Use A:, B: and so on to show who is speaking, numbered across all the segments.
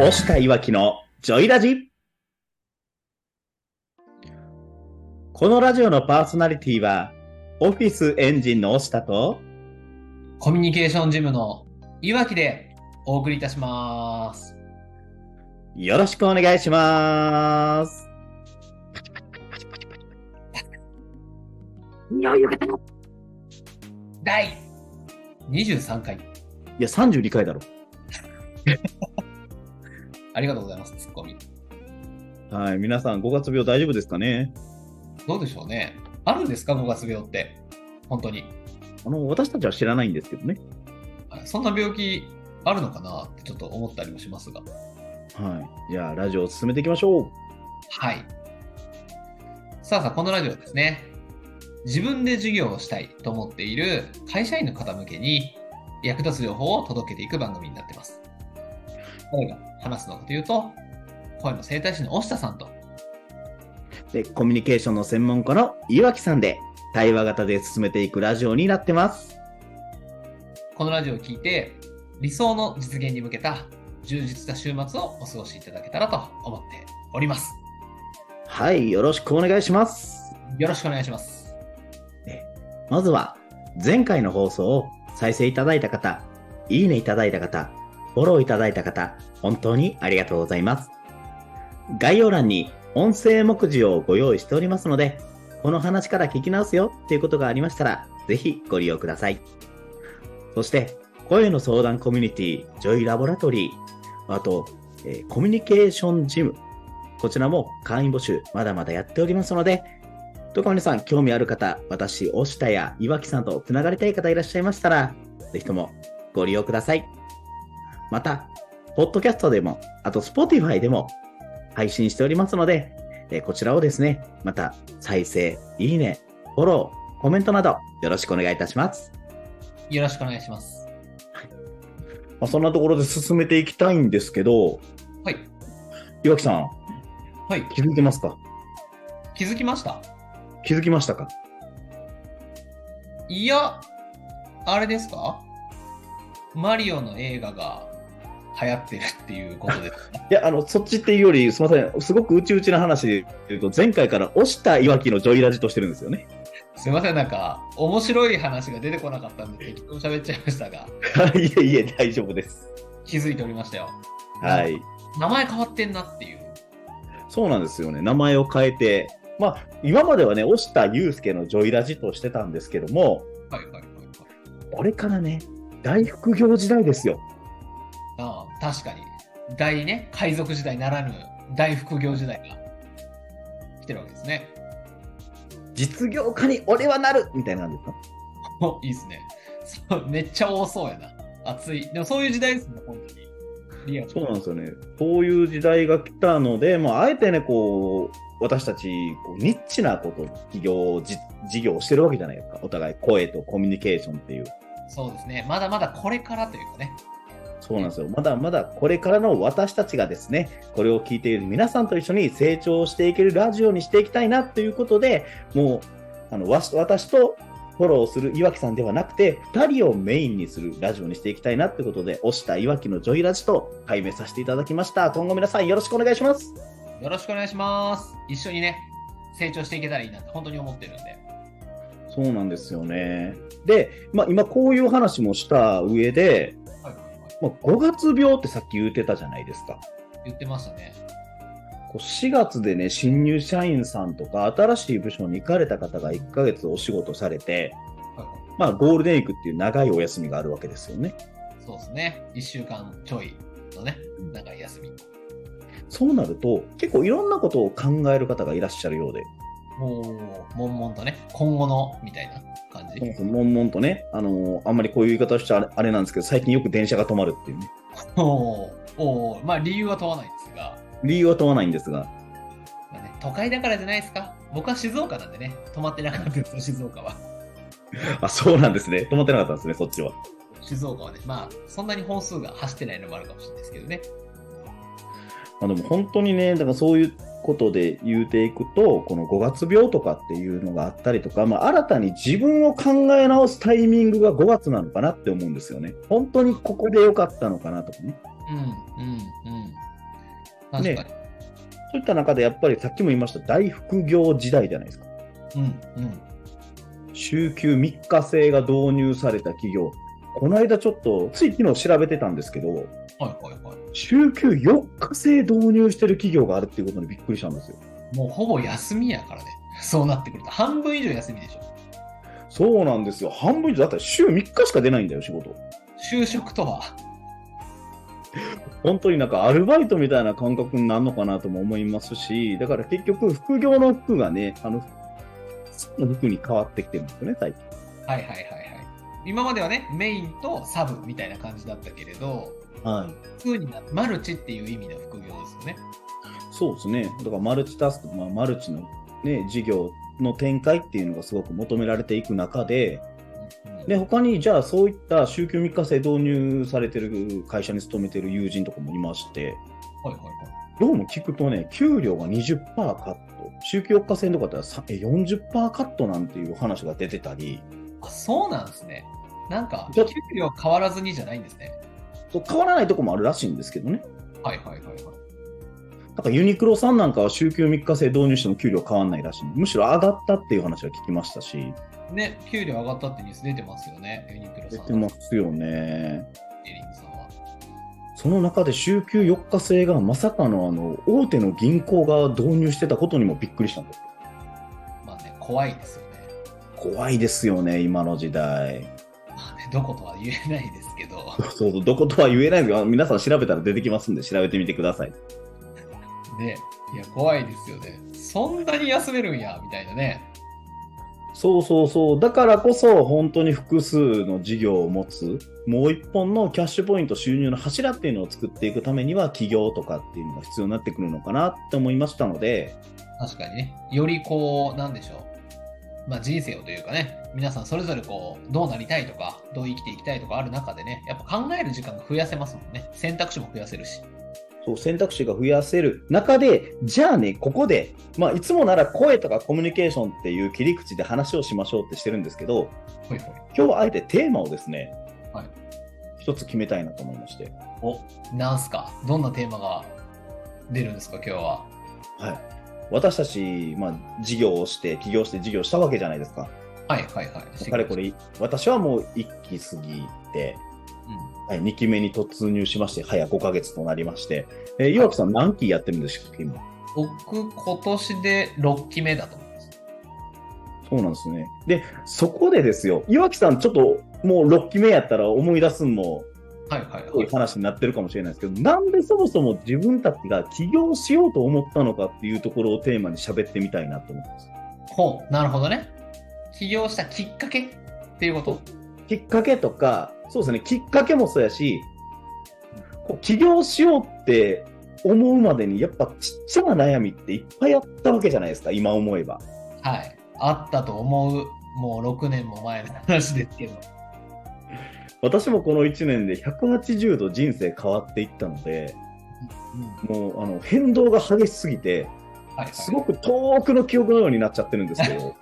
A: 押したいわきのジョイラジ。このラジオのパーソナリティは、オフィスエンジンの押したと、
B: コミュニケーションジムのいわきでお送りいたします。
A: よろしくお願いします。
B: 第23回。
A: いや、32回だろ。
B: ありがとうございます、ツッコミ。
A: はい、皆さん5月病大丈夫ですかね？
B: どうでしょうね。あるんですか、5月病って？本当に。
A: あの、私たちは知らないんですけどね。
B: はいそんな病気あるのかな？ってちょっと思ったりもしますが。
A: はい。じゃあ、ラジオを進めていきましょう。
B: はい。さあさあ、このラジオはですね、自分で授業をしたいと思っている会社員の方向けに役立つ情報を届けていく番組になってます。誰が話すのかというと、声の整体師の押下さんと、
A: で、コミュニケーションの専門家の岩木さんで、対話型で進めていくラジオになってます。
B: このラジオを聞いて、理想の実現に向けた充実した週末をお過ごしいただけたらと思っております。
A: はい、よろしくお願いします。
B: よろしくお願いします。
A: まずは、前回の放送を再生いただいた方、いいねいただいた方、フォローいただいた方、本当にありがとうございます。概要欄に音声目次をご用意しておりますので、この話から聞き直すよっていうことがありましたら、ぜひご利用ください。そして、声の相談コミュニティ、ジョイラボラトリー、あと、えコミュニケーションジム、こちらも会員募集まだまだやっておりますので、どうか皆さん興味ある方、私、押下や岩木さんとつながりたい方いらっしゃいましたら、ぜひともご利用ください。また、ポッドキャストでも、あと Spotify でも配信しておりますので、えーこちらをですね、また再生、いいね、フォロー、コメントなどよろしくお願いいたします。
B: よろしくお願いします。
A: まあ、そんなところで進めていきたいんですけど、
B: はい。
A: 岩木さん、
B: はい。
A: 気づいてますか？
B: 気づきました？
A: 気づきましたか？
B: いや、あれですか？マリオの映画が流行ってるっていうことですか
A: いや、あの、そっちっていうより、すみません、すごく内々な話で言うと、前回から押したいわきのジョイラジとしてるんですよね。
B: すいません、なんか、面白い話が出てこなかったんで、適当に喋っちゃいましたが、
A: いえいえ、大丈夫です。
B: 気づいておりましたよ。
A: はい。
B: 名前変わってんなっていう。
A: そうなんですよね。名前を変えて、まあ、今まではね、押した祐介のジョイラジとしてたんですけども、
B: はいはいはいはい。
A: これからね、大副業時代ですよ。
B: 確かに。大ね、海賊時代ならぬ大副業時代が来てるわけですね。
A: 実業家に俺はなるみたいなんですか？
B: おいいですね。そうめっちゃ多そうやな。熱い。でもそういう時代ですね、本当に。リアル。
A: そうなんですよね。そういう時代が来たので、まあ、あえてね、こう、私たち、こうニッチなこと、企業、じ事業をしてるわけじゃないですか。お互い、声とコミュニケーションっていう。
B: そうですね。まだまだこれからというかね。
A: そうなんですよ。まだまだこれからの私たちがですね、これを聞いている皆さんと一緒に成長していけるラジオにしていきたいなということで、もう、あの、わし私とフォローする岩木さんではなくて、2人をメインにするラジオにしていきたいなということで、押した岩木のジョイラジと改名させていただきました。今後皆さんよろしくお願いします。
B: よろしくお願いします。一緒にね、成長していけたらいいなって本当に思ってるんで。
A: そうなんですよね。で、まあ今こういう話もした上で。まあ、5月病ってさっき言ってたじゃないですか。
B: 言ってましたね。
A: こう4月でね、新入社員さんとか、新しい部署に行かれた方が1ヶ月お仕事されて、
B: はいはい。
A: まあ、ゴールデンウィークっていう長いお休みがあるわけですよね。
B: そうですね。1週間ちょいのね、長い休み。
A: そうなると、結構いろんなことを考える方がいらっしゃるようで、
B: もう、悶々とね、今後の、みたいな感じ。おーおーまあ理由は問わないですが、
A: 理由は問わないんですが、
B: まあね、都会だからじゃないですか。僕は静岡なんでね、止まってなかったですよ、静岡は。
A: あ、そうなんですね。止まってなかったんですね、そっちは。
B: 静岡はね、まあ、そんなに本数が走ってないのもあるかもしれないですけどね。
A: まあ、でも本当にね、だからそういうことで言うていくと、この5月病とかっていうのがあったりとか、まあ、新たに自分を考え直すタイミングが5月なのかなって思うんですよね。本当にここで良かったのかなとかね。
B: うん、うん、うん。確かに。
A: そういった中でやっぱりさっきも言いました大副業時代じゃないですか。
B: うんうん。
A: 週休3日制が導入された企業。この間ちょっと、つい昨日調べてたんですけど、
B: はいはいはい。
A: 週休4日制導入してる企業があるっていうことにびっくりしたんですよ。
B: もうほぼ休みやからね。そうなってくると。半分以上休みでしょ。
A: そうなんですよ。半分以上、だったら週3日しか出ないんだよ、仕事。
B: 就職とは。
A: 本当になんかアルバイトみたいな感覚になるのかなとも思いますし、だから結局、副業の服がね、あの、の服に変わってきてるんですよね、最近。
B: はいはいはいはい。今まではね、メインとサブみたいな感じだったけれど、
A: はい。
B: 普通になマルチっていう意味の副業ですよね。
A: そうですね。だからマルチタスク、まあ、マルチのね、事業の展開っていうのがすごく求められていく中で、
B: うん
A: で、他にじゃあそういった週休3日制導入されてる会社に勤めてる友人とかもいまして、
B: はいはいはい。
A: どうも聞くとね、給料が20%カット、週休4日制とかだったらさえ40%カットなんていう話が出てたり、
B: あ、そうなんですね。なんか、給料変わらずにじゃないんですね。
A: そう変わらないとこもあるらしいんですけどね。
B: はいはいはいはい。
A: なんかユニクロさんなんかは週休3日制導入しても給料変わらないらしい。むしろ上がったっていう話は聞きましたし、
B: ね、給料上がったってニュース出てますよね、ユニクロさん。
A: 出てますよね。
B: エリングさんは。
A: その中で週休4日制がまさかのあの大手の銀行が導入してたことにもびっくりしたんです。
B: まあね、怖いですよね。
A: 怖いですよね、今の時代。
B: まあね、どことは言えないですけど、
A: そうそう、どことは言えないですが、皆さん調べたら出てきますんで調べてみてください。
B: ね、いや、怖いですよね。そんなに休めるんや、みたいなね。
A: そうそうそう。だからこそ、本当に複数の事業を持つ、もう一本のキャッシュポイント収入の柱っていうのを作っていくためには、起業とかっていうのが必要になってくるのかなって思いましたので、
B: 確かにね、よりこう、なんでしょう。まあ人生をというかね、皆さんそれぞれこう、どうなりたいとか、どう生きていきたいとかある中でね、やっぱ考える時間が増やせますもんね。選択肢も増やせるし。
A: そう選択肢が増やせる中で、じゃあね、ここで、まあ、いつもなら声とかコミュニケーションっていう切り口で話をしましょうってしてるんですけど、
B: ほいほい。
A: 今日はあえてテーマをですね、
B: はい
A: 一つ決めたいなと思いまして、
B: お、なんすか？どんなテーマが出るんですか今日は？
A: はい。私たち、まあ、事業をして、起業して事業したわけじゃないですか。
B: はいはいはい。
A: かれこれ、私はもう1期過ぎて、
B: うん。
A: はい、2期目に突入しまして、早5ヶ月となりまして、えー岩木さん何期やってるんですか、今？
B: 僕、今年で6期目だと思います。
A: そうなんですね。で、そこでですよ、岩木さんちょっともう6期目やったら思い出すのも、
B: はいはいはい。
A: いう話になってるかもしれないですけど、なんでそもそも自分たちが起業しようと思ったのかっていうところをテーマに喋ってみたいなと思います。
B: ほう、なるほどね。起業したきっかけっていうこと？
A: きっかけとか、そうですね、きっかけもそうやし、こう起業しようって思うまでに、やっぱちっちゃな悩みっていっぱいあったわけじゃないですか、今思えば。
B: はい。あったと思う、もう6年も前の話ですけど。
A: 私もこの1年で180度人生変わっていったので、
B: うん
A: もうあの変動が激しすぎて、
B: はいはい、
A: すごく遠くの記憶のようになっちゃってるんですけど、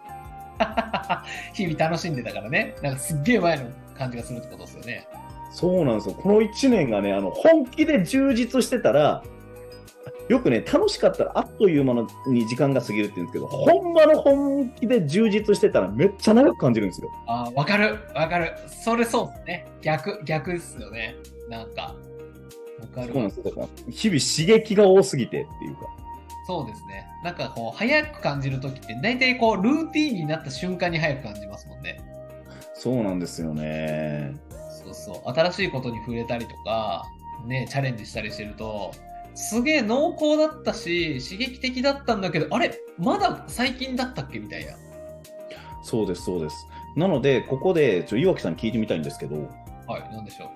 B: 日々楽しんでたからね、なんかすっげえ前の感じがするってことですよね。
A: そうなんですよ。この1年がね、あの本気で充実してたら、よくね、楽しかったらあっという間のに時間が過ぎるって言うんですけど、ほんまの本気で充実してたらめっちゃ長く感じるんですよ。
B: あーわかる、わかる。それそうですね。逆、逆ですよね。なんか。わかるわ
A: そうなんですから日々刺激が多すぎてっていうか。
B: そうですね。なんかこう、早く感じるときって、大体こう、ルーティーンになった瞬間に早く感じますもんね。
A: そうなんですよね。
B: そうそう。新しいことに触れたりとか、ね、チャレンジしたりしてると、すげえ濃厚だったし、刺激的だったんだけど、あれまだ最近だったっけみたいな。
A: そうです、そうです。なので、ここでちょ岩木さんに聞いてみたいんですけど、
B: はい、なんでしょう。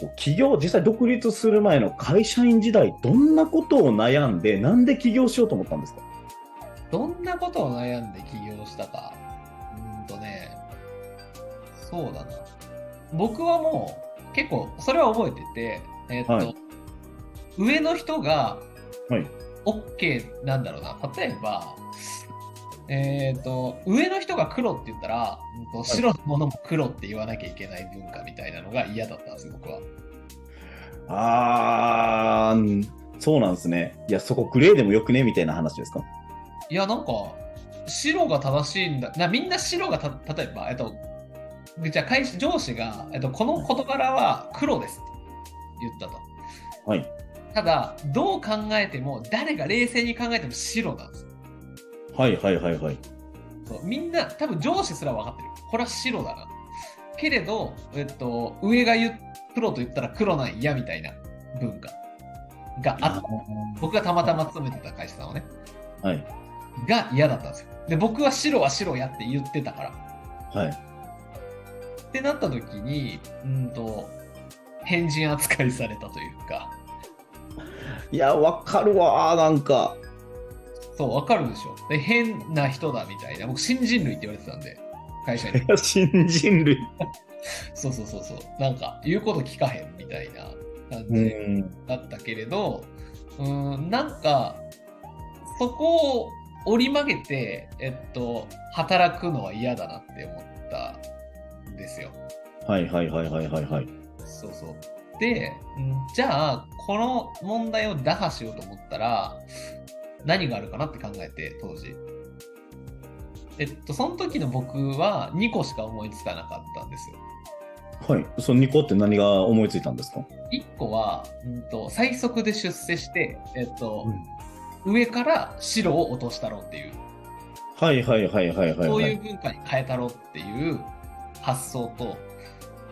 A: こう起業、実際独立する前の会社員時代、どんなことを悩んで、なんで起業しようと思ったんですか？
B: どんなことを悩んで起業したか。うーんとね、そうだな。僕はもう、結構、それは覚えてて、えーっと、
A: はい
B: 上の人が、
A: はい
B: OK なんだろうな。例えば、えーっと、上の人が黒って言ったら、うんと白のものも黒って言わなきゃいけない文化みたいなのが嫌だったんですよ、僕は。
A: あー、そうなんですね。いや、そこグレーでもよくねみたいな話ですか？
B: いや、なんか、白が正しいんだ。なみんな白がた、例えば、えっと、でじゃあ会社上司が、えっと、この事柄は黒ですと言ったと。
A: はい。
B: ただ、どう考えても、誰が冷静に考えても白なんです。
A: はいはいはいはい。
B: そうみんな、多分上司すら分かってる。これは白だな。けれど、えっと、上が言う黒と言ったら黒なんやみたいな文化があった。僕がたまたま勤めてた会社さんをね、
A: はい。
B: が嫌だったんですよ。で、僕は白は白やって言ってたから。
A: はい。
B: ってなった時に、うんと、変人扱いされたというか、
A: いや、わかるわー、なんか。
B: そう、わかるでしょ。で、変な人だみたいな。僕、新人類って言われてたんで、会社に。
A: 新人類。
B: そうそうそうそう。なんか、言うこと聞かへんみたいな感
A: う
B: じ
A: ん。
B: だったけれど、うーん、なんか、そこを折り曲げて、えっと、働くのは嫌だなって思ったんですよ。
A: はいはいはいはいはいはい。
B: そうそう。で、んじゃあ、この問題を打破しようと思ったら、何があるかなって考えて、当時。えっと、その時の僕は2個しか思いつかなかったんですよ。
A: はい。その2個って何が思いついたんですか
B: ？1個は、うんと、最速で出世して、えっと、上から白を落としたろうっていう、
A: はいはいはいはいはい。
B: そういう文化に変えたろうっていう発想と、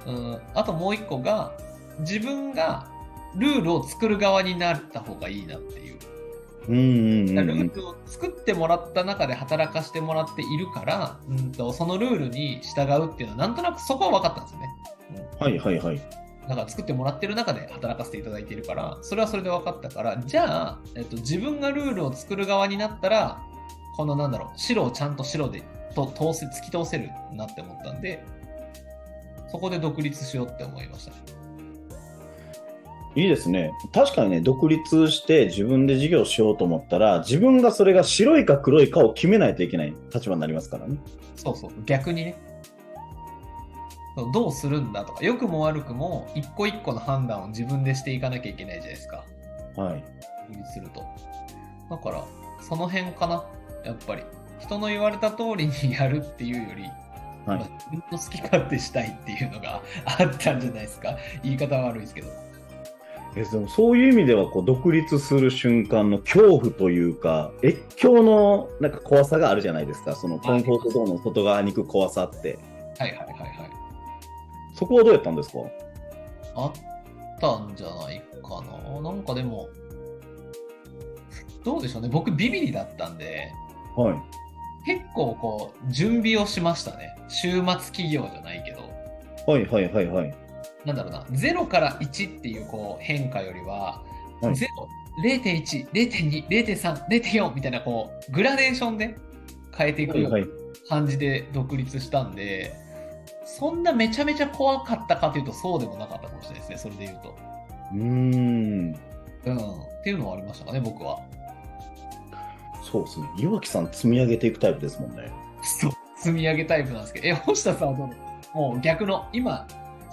B: うん、あともう1個が、自分がルールを作る側になった方がいいなっていう。
A: うんうんうんうん。
B: ルールを作ってもらった中で働かせてもらっているから、うんと、そのルールに従うっていうのは、なんとなくそこは分かったんですよね。
A: はいはいはい。
B: だから作ってもらってる中で働かせていただいているから、それはそれで分かったから、じゃあ、えっと、自分がルールを作る側になったら、このなんだろう、白をちゃんと白でと通せ突き通せるなって思ったんで、そこで独立しようって思いましたね。
A: いいですね。確かにね、独立して自分で事業しようと思ったら、自分がそれが白いか黒いかを決めないといけない立場になりますからね。
B: そうそう、逆にね。どうするんだとか、良くも悪くも、一個一個の判断を自分でしていかなきゃいけないじゃないですか。
A: はい。
B: すると。だから、その辺かな、やっぱり。人の言われた通りにやるっていうより、
A: はい
B: まあ自分の好き勝手したいっていうのがあったんじゃないですか。言い方は悪いですけど。
A: えでもそういう意味ではこう独立する瞬間の恐怖というか越境のなんか怖さがあるじゃないですかそのコンフォートゾーンの外側に行く怖さって
B: はいはいはいはい。
A: そこはどうやったんですか？
B: あったんじゃないかな。なんかでも、どうでしょうね。僕ビビリだったんで、
A: はい
B: 結構こう、準備をしましたね。週末企業じゃないけど。
A: はいはいはいはい
B: なんだろうな、0から1っていうこう変化よりは、
A: はい
B: 0、0.1、0.2、0.3、0.4みたいなこう、グラデーションで変えていくよう
A: は
B: ない感じで独立したんで、そんなめちゃめちゃ怖かったかというとそうでもなかったかもしれないですね、それで言うと。
A: うーん
B: うん。っていうのはありましたかね、僕は。
A: そうですね岩木さん積み上げていくタイプですもんね
B: そう。積み上げタイプなんですけど、え、星田さんはどう？もう逆の、今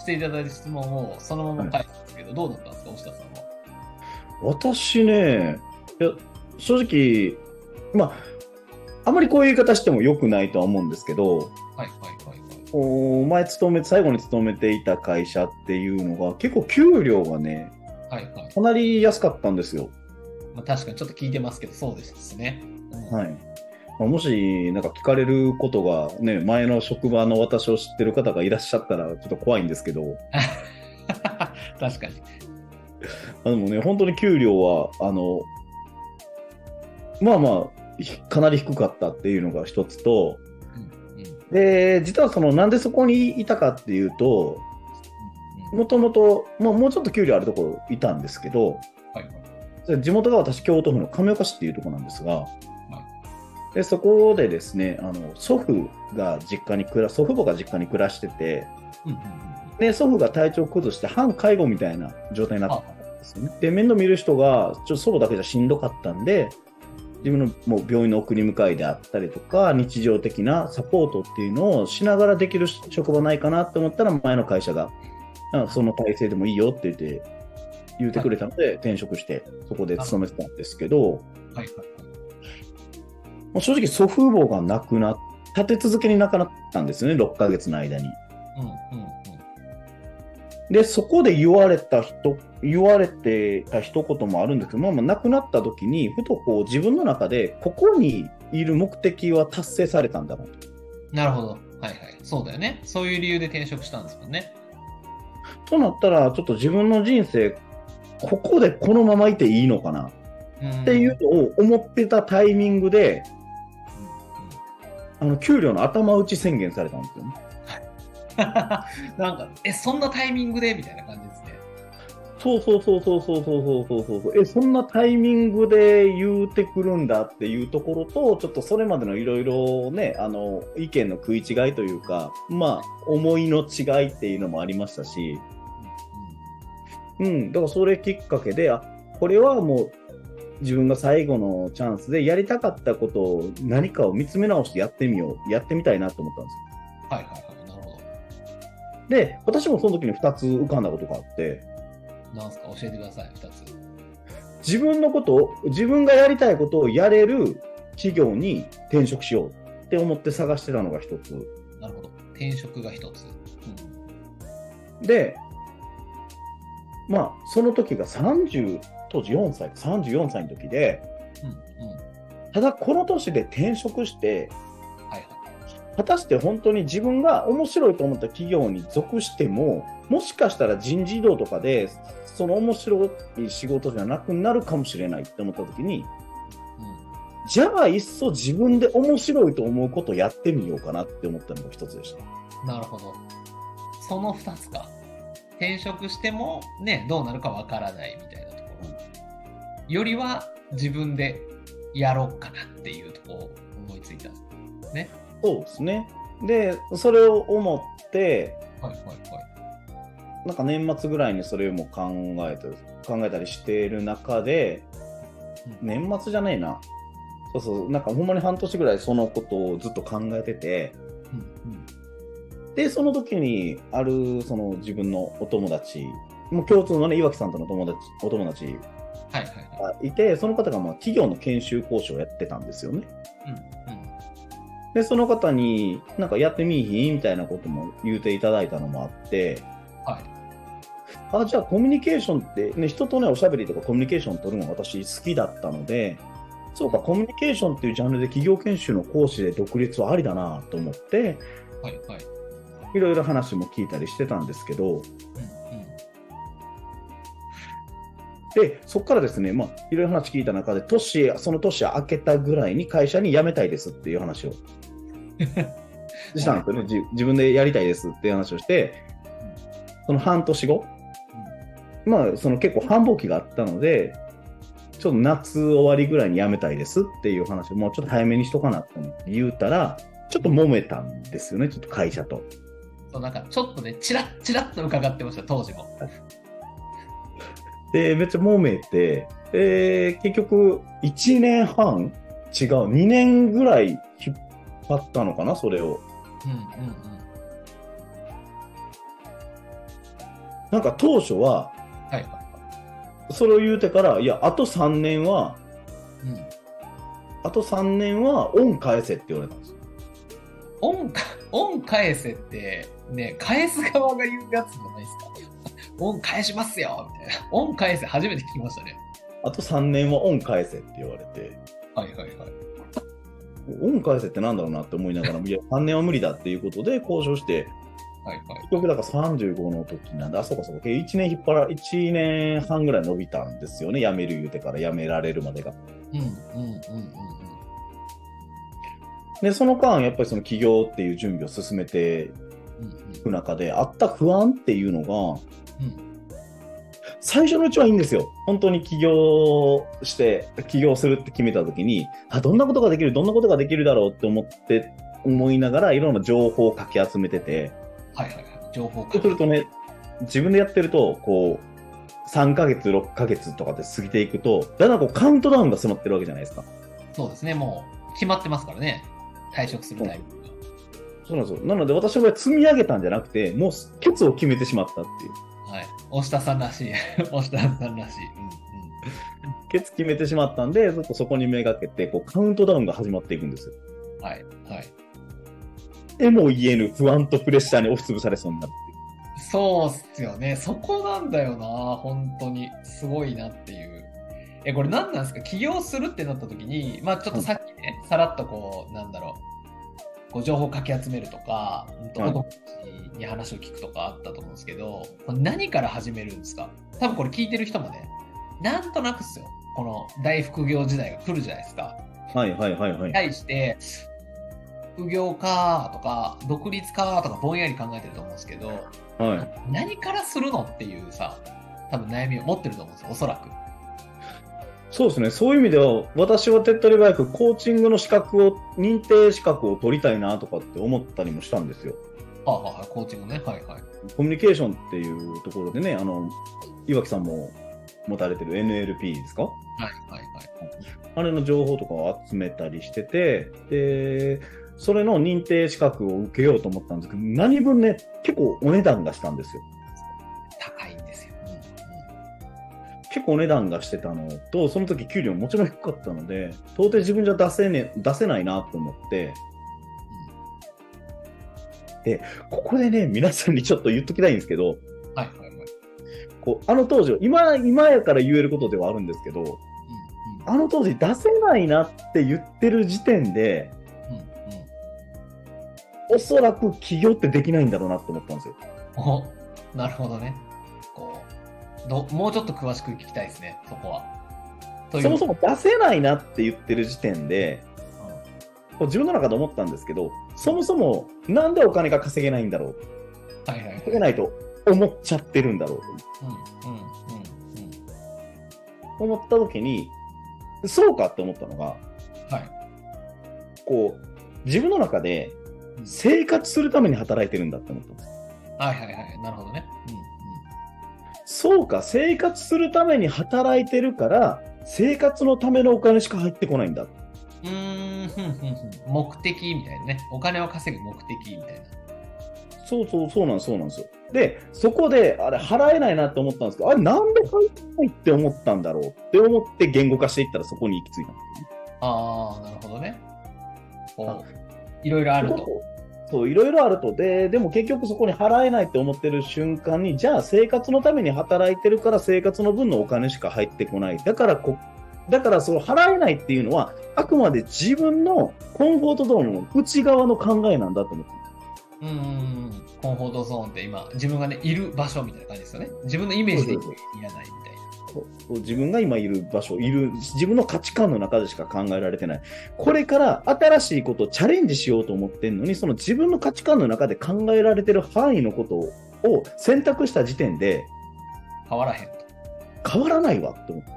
B: していただいた質問をそのまま返すんですけど、どうだったんですか、星田さんは？
A: 私ねいや正直まああまりこういう言い方しても良くないとは思うんですけど
B: はいはいはいはい。
A: お前勤め最後に勤めていた会社っていうのが結構給料がね
B: はいはい。
A: かなり安かったんですよ。
B: まあ、確かにちょっと聞いてますけど、そうですね。うん
A: はい。まあもし、なんか聞かれることが、ね、前の職場の私を知ってる方がいらっしゃったら、ちょっと怖いんですけど、
B: 確かに。
A: あでもね、本当に給料は、あの、まあまあ、ひかなり低かったっていうのが一つと、
B: うんうん。
A: で、実はその、なんでそこにいたかっていうと、
B: うん
A: もともと、まあ、もうちょっと給料あるところいたんですけど、
B: はい
A: 地元が私、京都府の亀岡市っていうところなんですが、でそこでですねあの祖父が実家に暮ら祖父母が実家に暮らしててで祖父が体調を崩して半介護みたいな状態になったんですよね。で面倒見る人がちょっと祖母だけじゃしんどかったんで自分のもう病院の送り迎えであったりとか日常的なサポートっていうのをしながらできる職場ないかなと思ったら前の会社があその体制でもいいよって言って言ってくれたので、転職して、そこで勤めてたんですけど、
B: はいはい
A: まあ正直祖父母が亡くなっ立て続けに亡くなったんですよね、6ヶ月の間に。
B: はい。うんうんうん。
A: で、そこで言われた人、言われてた一言もあるんですけど、まあ、まあ亡くなった時に、ふとこう自分の中で、ここにいる目的は達成されたんだろうと。
B: なるほど。はいはい。そうだよね。そういう理由で転職したんですもんね。
A: となったら、ちょっと自分の人生、ここでこのままいていいのかな？
B: うん
A: っていうのを思ってたタイミングで、あの給料の頭打ち宣言されたんですよね。
B: なんか、え、そんなタイミングでみたいな感じですね。
A: そうそうそうそうそうそうそうそうそう。え、そんなタイミングで言うてくるんだっていうところと、ちょっとそれまでのいろいろね、あの、意見の食い違いというか、まあ、思いの違いっていうのもありましたし、うん、だからそれきっかけで、あ、これはもう、自分が最後のチャンスでやりたかったことを何かを見つめ直してやってみよう、やってみたいなと思ったんですよ。
B: はいはいはい。なるほど。
A: で、私もその時に2つ浮かんだことがあって、
B: なんすか？教えてください、二つ。
A: 自分のことを、自分がやりたいことをやれる企業に転職しようって思って探してたのが一つ。
B: なるほど。転職が一つ。うん。
A: で、まあ、その時が30、当時4歳、34歳の時で、
B: うんうん。
A: ただこの年で転職して、
B: はいはい。
A: 果たして本当に自分が面白いと思った企業に属しても、もしかしたら人事異動とかで、その面白い仕事じゃなくなるかもしれないって思った時に、じゃあ、いっそ自分で面白いと思うことやってみようかなって思ったのが一つでした。
B: うん。なるほど。その二つか。転職してもね、どうなるかわからないみたいな。よりは自分でやろうかなっていうところを思いついたんですね。
A: そうですね。で、それを思って、
B: はいはいはい。
A: なんか年末ぐらいにそれも考えて、考えたりしている中で、
B: うん
A: 年末じゃねえな。そうそう、なんかほんまに半年ぐらいそのことをずっと考えてて、
B: うん
A: で、その時にあるその自分のお友達、もう共通のね、岩木さんとの友達、お友達
B: はいはいはい。
A: がいて、その方がまあ企業の研修講師をやってたんですよね。
B: うんうん。
A: で、その方に、なんかやってみいひんみたいなことも言うていただいたのもあって、
B: はい。
A: あ、じゃあコミュニケーションって、ね、人とね、おしゃべりとかコミュニケーション取るのが私好きだったので、そうか、コミュニケーションっていうジャンルで企業研修の講師で独立はありだなと思って、
B: はいはい。
A: いろいろ話も聞いたりしてたんですけど、
B: うんうん。
A: で、そこからですね、まあ、いろいろ話聞いた中で、年、その年明けたぐらいに会社に辞めたいですっていう話を したんですよね。じ自分でやりたいですっていう話をして、その半年後、まあ、その結構繁忙期があったので、ちょっと夏終わりぐらいに辞めたいですっていう話をもうちょっと早めにしとかなって言うたら、ちょっと揉めたんですよね、ちょっと会社と。
B: そうなんかちょっとね、チラッチラッと伺ってました、当時も。
A: で、めっちゃ揉めて、で、結局、1年半？違う、2年ぐらい引っ張ったのかな、それを。
B: うんうんうん。
A: なんか当初は、
B: はいはい。
A: それを言うてから、いや、あと3年は、
B: うん。
A: あと3年は恩返せって言われたんですよ。
B: 恩か、恩返せって、ね、返す側が言うやつじゃないですか。恩返しますよみたいな。恩返せ初めて聞きましたね。
A: あと3年は恩返せって言われて、
B: はいはいはい。
A: 恩返せってなんだろうなって思いながらも、いや、3年は無理だっていうことで交渉して、
B: はいはい。
A: 結局だから35の時なんで、あ、そうかそうか、1年引っ張ら、1年半ぐらい伸びたんですよね、辞める言うてから辞められるまでが。
B: うんうんうんうん
A: で、その間、やっぱりその起業っていう準備を進めていく中で、あった不安っていうのが、
B: うん
A: 最初のうちはいいんですよ。本当に起業して、起業するって決めた時に、あ、どんなことができる、どんなことができるだろうって思って、思いながら、いろんな情報をかき集めてて、
B: はいはいはい。情報
A: そうするとね、自分でやってると、こう、3ヶ月、6ヶ月とかで過ぎていくと、だんだんこうカウントダウンが迫ってるわけじゃないですか。
B: そうですね、もう決まってますからね。退職するタイミングが。
A: そうなんですよ。なので私は積み上げたんじゃなくて、もうケツを決めてしまったっていう。
B: はい。押田さんらしい。押田さんらしい。
A: ケツ決めてしまったんで、ずっとそこにめがけて、こう、カウントダウンが始まっていくんですよ。
B: うん。はい。はい。
A: えも言えぬ不安とプレッシャーに押しつぶされそうになるっていう。
B: そうっすよね。そこなんだよな。本当に。すごいなっていう。え、これ何なんですか？起業するってなった時に、まあちょっとさっきね、さらっとこう、なんだろう。こう情報をかき集めるとか、うんと
A: はい
B: 子供たちに話を聞くとかあったと思うんですけど、何から始めるんですか？多分これ聞いてる人もね、なんとなくっすよ。この大副業時代が来るじゃないですか。
A: はいはいはいはい。
B: 対して、副業かとか、独立かとかぼんやり考えてると思うんですけど、
A: はい。
B: 何からするのっていうさ、多分悩みを持ってると思うんですよ、おそらく。
A: そうですね。そういう意味では、私は手っ取り早くコーチングの資格を、認定資格を取りたいなとかって思ったりもしたんですよ。
B: はあ、はあはあ、コーチングね。はいはい。
A: コミュニケーションっていうところでね、あの、岩木さんも持たれてる NLP ですか？
B: はいはいはい。
A: あれの情報とかを集めたりしてて、で、それの認定資格を受けようと思ったんですけど、何分ね、結構お値段がしたんですよ。結構お値段がしてたのと、その時給料もちろん低かったので、到底自分じゃ出せ,、ね、出せないなと思って、ここでね、皆さんにちょっと言っときたいんですけど、
B: うん。はいはいはい。
A: こうあの当時、今、今やから言えることではあるんですけど、
B: うんうん
A: あの当時出せないなって言ってる時点で、
B: うんうん
A: おそらく起業ってできないんだろうなと思ったんですよ。
B: おなるほどね。どもうちょっと詳しく聞きたいですね、そこは。
A: そもそも出せないなって言ってる時点で、
B: うん
A: こう自分の中で思ったんですけど、そもそもなんでお金が稼げないんだろう？
B: はいはいはい。
A: 稼げないと思っちゃってるんだろう？
B: うんうんうんうん。
A: と思った時に、そうかって思ったのが、
B: はい。
A: こう、自分の中で
B: うん
A: 生活するために働いてるんだって思ったんです。
B: はいはいはい。なるほどね。うん
A: そうか、生活するために働いてるから、生活のためのお金しか入ってこないんだ。
B: うん。うーん、ふんふんふん。目的みたいなね。お金を稼ぐ目的みたいな。
A: そうそう、そうなんそうなんですよ。で、そこで、あれ、払えないなって思ったんですけど、あれ、なんで払えないって思ったんだろうって思って言語化していったらそこに行き着いたんですよね。
B: ああ、なるほどね。こう、いろいろあると。
A: そう、いろいろあると。で、でも結局そこに払えないって思ってる瞬間に、じゃあ生活のために働いてるから生活の分のお金しか入ってこない。だからこ、だからその払えないっていうのは、あくまで自分のコンフォートゾーンの内側の考えなんだと思って
B: うん。コンフォートゾーンって今、自分がね、いる場所みたいな感じですよね。自分のイメージでいらないみたいな。
A: 自分が今いる場所、いる、自分の価値観の中でしか考えられてない。これから新しいことをチャレンジしようと思ってんのに、その自分の価値観の中で考えられてる範囲のことを選択した時点で
B: 変わらへんと。
A: 変わらないわって思って。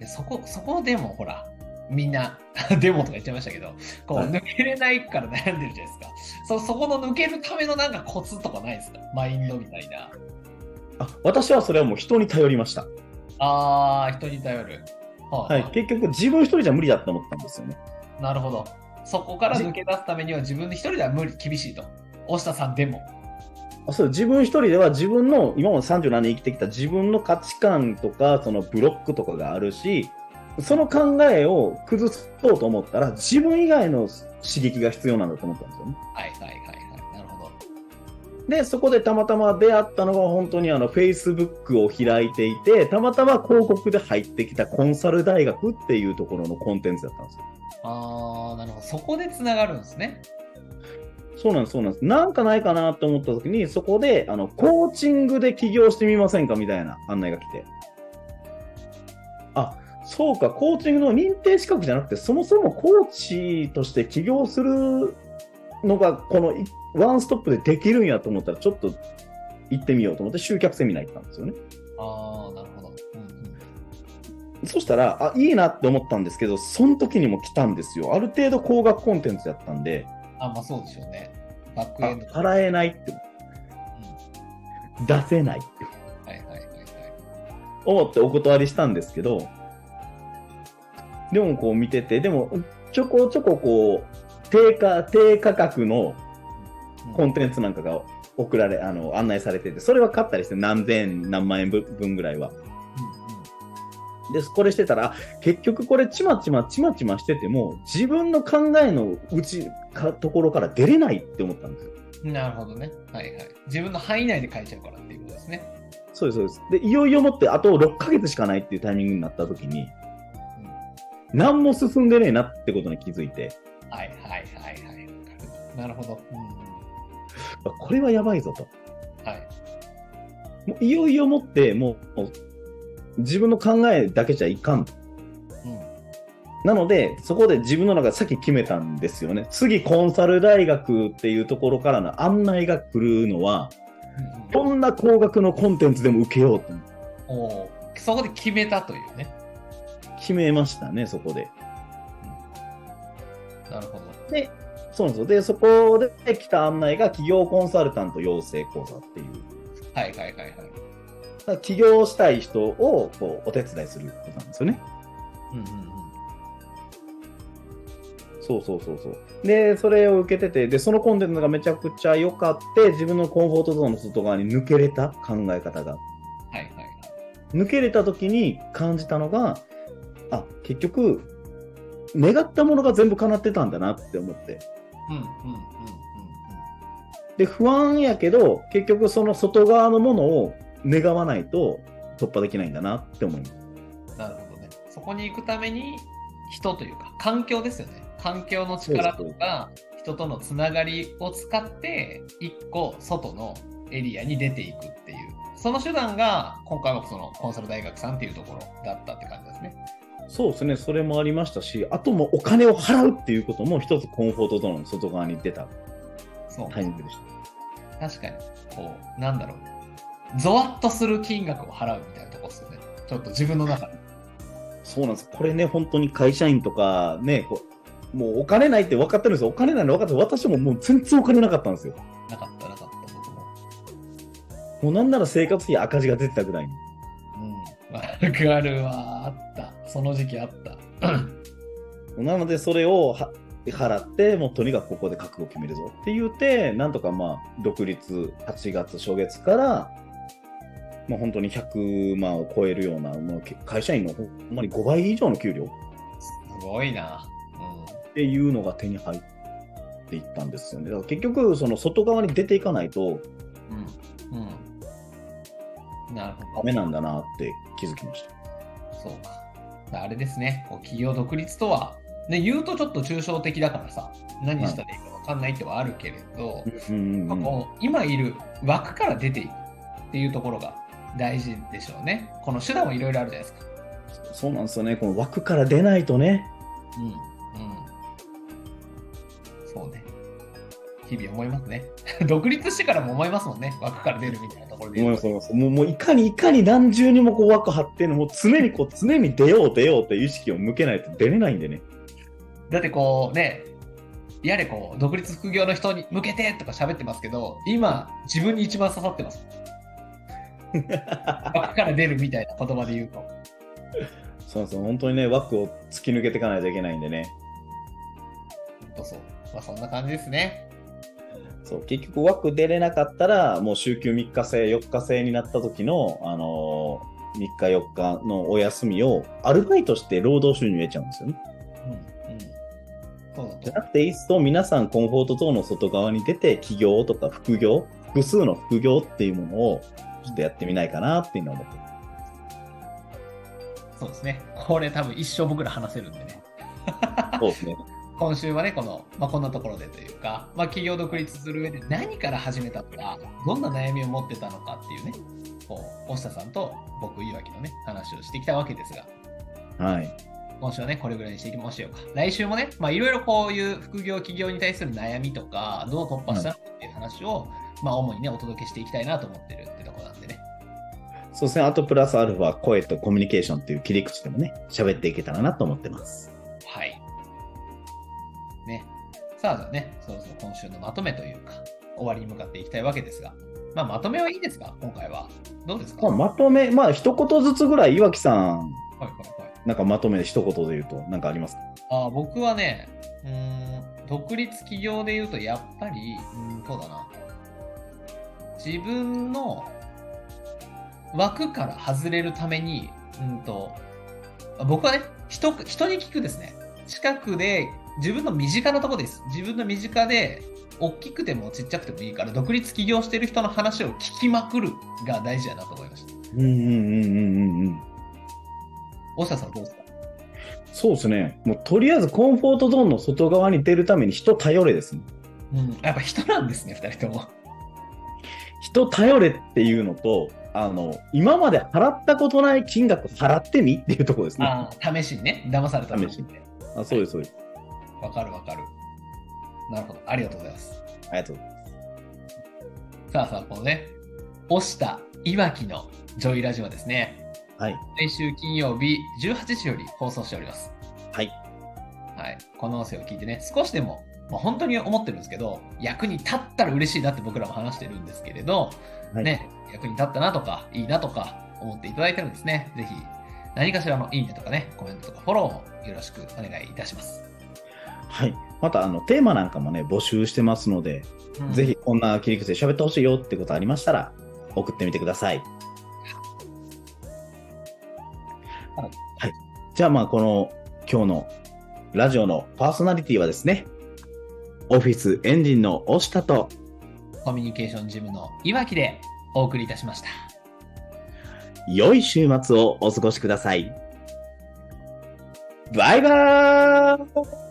B: でそこ、そこでもほら、みんな、デモとか言っちゃいましたけど、こう、
A: はい
B: 抜けれないから悩んでるじゃないですか。そ、そこの抜けるためのなんかコツとかないですか？マインドみたいな。
A: あ私はそれはもう人に頼りました。
B: あー、人に頼る。はあ
A: はい、結局自分一人じゃ無理だと思ったんですよね。
B: なるほど。そこから抜け出すためには自分で一人では無理、厳しいと。押下さんでも。
A: あそう自分一人では自分の今まで37年生きてきた自分の価値観とかそのブロックとかがあるしその考えを崩そうと思ったら自分以外の刺激が必要なんだと思ったんですよね。
B: はいはいはい。
A: でそこでたまたま出会ったのが本当にあの Facebook を開いていてたまたま広告で入ってきたコンサル大学っていうところのコンテンツだったんですよ。
B: あー、なるほど。そこでつながるんですね。
A: そうなんです、そうなんです。なんかないかなと思った時に、そこで、あの、コーチングで起業してみませんかみたいな案内が来て。あ、そうか、コーチングの認定資格じゃなくて、そもそもコーチとして起業するのが、このいワンストップでできるんやと思ったら、ちょっと行ってみようと思って、集客セミナー行ったんですよね。
B: あー、なるほど。うんうん。
A: そしたら、あ、いいなって思ったんですけど、その時にも来たんですよ。ある程度高額コンテンツやったんで、
B: あ、まあそうでしょうね。バック
A: あ
B: エンド。
A: 払えないって、
B: うん
A: 出せないって。
B: はいはいはいはい。
A: 思ってお断りしたんですけど、でもこう見てて、でもちょこちょここう、低価、低価格のコンテンツなんかが送られ、あの、案内されてて、それは買ったりして、何千円、何万円分ぐらいは。で、これしてたら、結局これちまちまちまちましてても、自分の考えのうちか、ところから出れないって思ったんですよ。
B: なるほどね。はいはい。自分の範囲内で書いちゃうからっていうことですね。
A: そうです、そうです。で、いよいよもってあと6ヶ月しかないっていうタイミングになった時に、何も進んでねえなってことに気づいて。
B: はいはいはいはい。なるほど。
A: うん、これはやばいぞと。
B: はい。
A: もういよいよもって、もう、自分の考えだけじゃいかんと。うん、なので、そこで自分の中でさっき決めたんですよね。次、コンサル大学っていうところからの案内が来るのは、うん、どんな高額のコンテンツでも受けようと。
B: おそこで決めたというね。
A: 決めましたね、そこで。
B: なるほど。
A: で、そうなんですよ。で、そこで来た案内が企業コンサルタント養成講座っていう。
B: はいはいはい
A: はい。起業したい人をこうお手伝いすることなんですよね。うんうんうん。そうそうそうそう。で、それを受けてて、で、そのコンテンツがめちゃくちゃ良かって、自分のコンフォートゾーンの外側に抜けれた考え方が。
B: はいはい。
A: 抜けれた時に感じたのが、あ結局願ったものが全部叶ってたんだなって思って。うんうんうんうんで不安やけど結局その外側のものを願わないと突破できないんだなって思います。
B: なるほどね。そこに行くために人というか環境ですよね。環境の力とか人とのつながりを使って一個外のエリアに出ていくっていうその手段が今回はそのコンサル大学さんっていうところだったって感じですね。
A: そうですね、それもありましたし、あともお金を払うっていうことも一つコンフォートゾーンの外側に出たタイミングでし
B: た。確かに、こう、なんだろう、ゾワッとする金額を払うみたいなとこですよね。ちょっと自分の中で。
A: そうなんです。これね、本当に会社員とかね、こうもうお金ないって分かってるんですよ。お金ないの分かって私ももう全然お金なかったんですよ。
B: なかった、なかった、僕も。
A: もうなんなら生活費赤字が出てたぐらいに。
B: うん、わかるわ。その時期あった。
A: なので、それを払って、もうとにかくここで覚悟を決めるぞって言って、なんとかまあ、独立8月初月から、まあ、本当に100万を超えるような、もう会社員のほんまに5倍以上の給料。
B: すごいな。
A: うん、っていうのが手に入っていったんですよね。だから結局、その外側に出ていかないと、うん。うん。なるほど。ダメなんだなって気づきました。
B: そうか。あれですね、こう企業独立とは、ね、言うとちょっと抽象的だからさ、何したらいいか分かんないってはあるけれど、今いる枠から出ていくっていうところが大事でしょうね。この手段はいろいろあるじゃないですか。
A: そうなんですよね、この枠から出ないとね。うん、
B: 日々思いますね。独立してからも思いますもんね、枠から出るみたいなところで。思います
A: もうもういかにいかに何重にもこう枠張ってのもう常にこう 常に出よう出ようっていう意識を向けないと出れないんでね。
B: だってこうね、やれこう独立副業の人に向けてとか喋ってますけど、今自分に一番刺さってます。枠から出るみたいな言葉で言うと。
A: そうそう、本当にね、枠を突き抜けていかないといけないんでね。
B: 本当そう。まあそんな感じですね。
A: そう結局枠出れなかったらもう週休3日制4日制になった時の、あのー、3日4日のお休みをアルバイトして労働収入得ちゃうんですよね。うんうん、じゃなくていっそ皆さんコンフォートゾーンの外側に出て起業とか副業複数の副業っていうものをちょっとやってみないかなっていうのは思って
B: そうですね。これ多分一生僕ら話せるんでね。
A: そうですね。
B: 今週はね、この、まあ、こんなところでというか、まあ、企業独立する上で何から始めたのか、どんな悩みを持ってたのかっていうね、こう、押下さんと僕、岩木のね、話をしてきたわけです
A: が、はい。
B: 今週はね、これぐらいにしていきましょうか。来週もね、まあ、いろいろこういう副業、企業に対する悩みとか、どう突破したのかっていう話を、まあ、主にね、お届けしていきたいなと思ってるってとこなんでね。
A: そうですね、あとプラスアルファ、声とコミュニケーションっていう切り口でもね、喋っていけたらなと思ってます。
B: はい。ね。さあ、じゃあね、そろそろ今週のまとめというか、終わりに向かっていきたいわけですが、まあ、まとめはいいですか、今回は。どうですか、
A: まあ、まとめ、まあ、一言ずつぐらい、岩木さん、はいはいはい、なんかまとめで一言で言うと、なんかありますか？
B: あ僕はね、うん、独立企業で言うと、やっぱり、うん、そうだな。自分の枠から外れるために、うんと、僕はね、人、人に聞くですね。近くで、自分の身近なところです。自分の身近で、大きくてもちっちゃくてもいいから、独立起業してる人の話を聞きまくるが大事やなと思いました。
A: うんうんうんうんうんうん。
B: 大下さんどうですか？
A: そうですね。もうとりあえずコンフォートゾーンの外側に出るために人頼れですね。
B: うん。やっぱ人なんですね、二人とも。
A: 人頼れっていうのと、あの、今まで払ったことない金額払ってみっていうところですね。
B: 試しにね。騙された
A: 試しにあそうです、そうです。
B: わかるわかる。なるほど。ありがとうございます。
A: ありがとうござい
B: さあさあ、このね、押したいわきのジョイラジオはですね、
A: ます。はい。
B: 来週金曜日18時より放送しております。
A: はい。
B: はい。この音声を聞いてね、少しでも、まあ、本当に思ってるんですけど、役に立ったら嬉しいなって僕らも話してるんですけれど、
A: はい
B: ね、役に立ったなとか、いいなとか思っていただいたらですね、ぜひ何かしらのいいねとかね、コメントとかフォローをよろしくお願いいたします。
A: はい。また、あの、テーマなんかもね、募集してますので、
B: うん
A: ぜひこんな切り口で喋ってほしいよってことありましたら、送ってみてください。
B: はい
A: はい。じゃあまあ、この今日のラジオのパーソナリティはですね、オフィスエンジンの押したと、
B: コミュニケーションジムのいわきでお送りいたしました。
A: 良い週末をお過ごしください。バイバーイ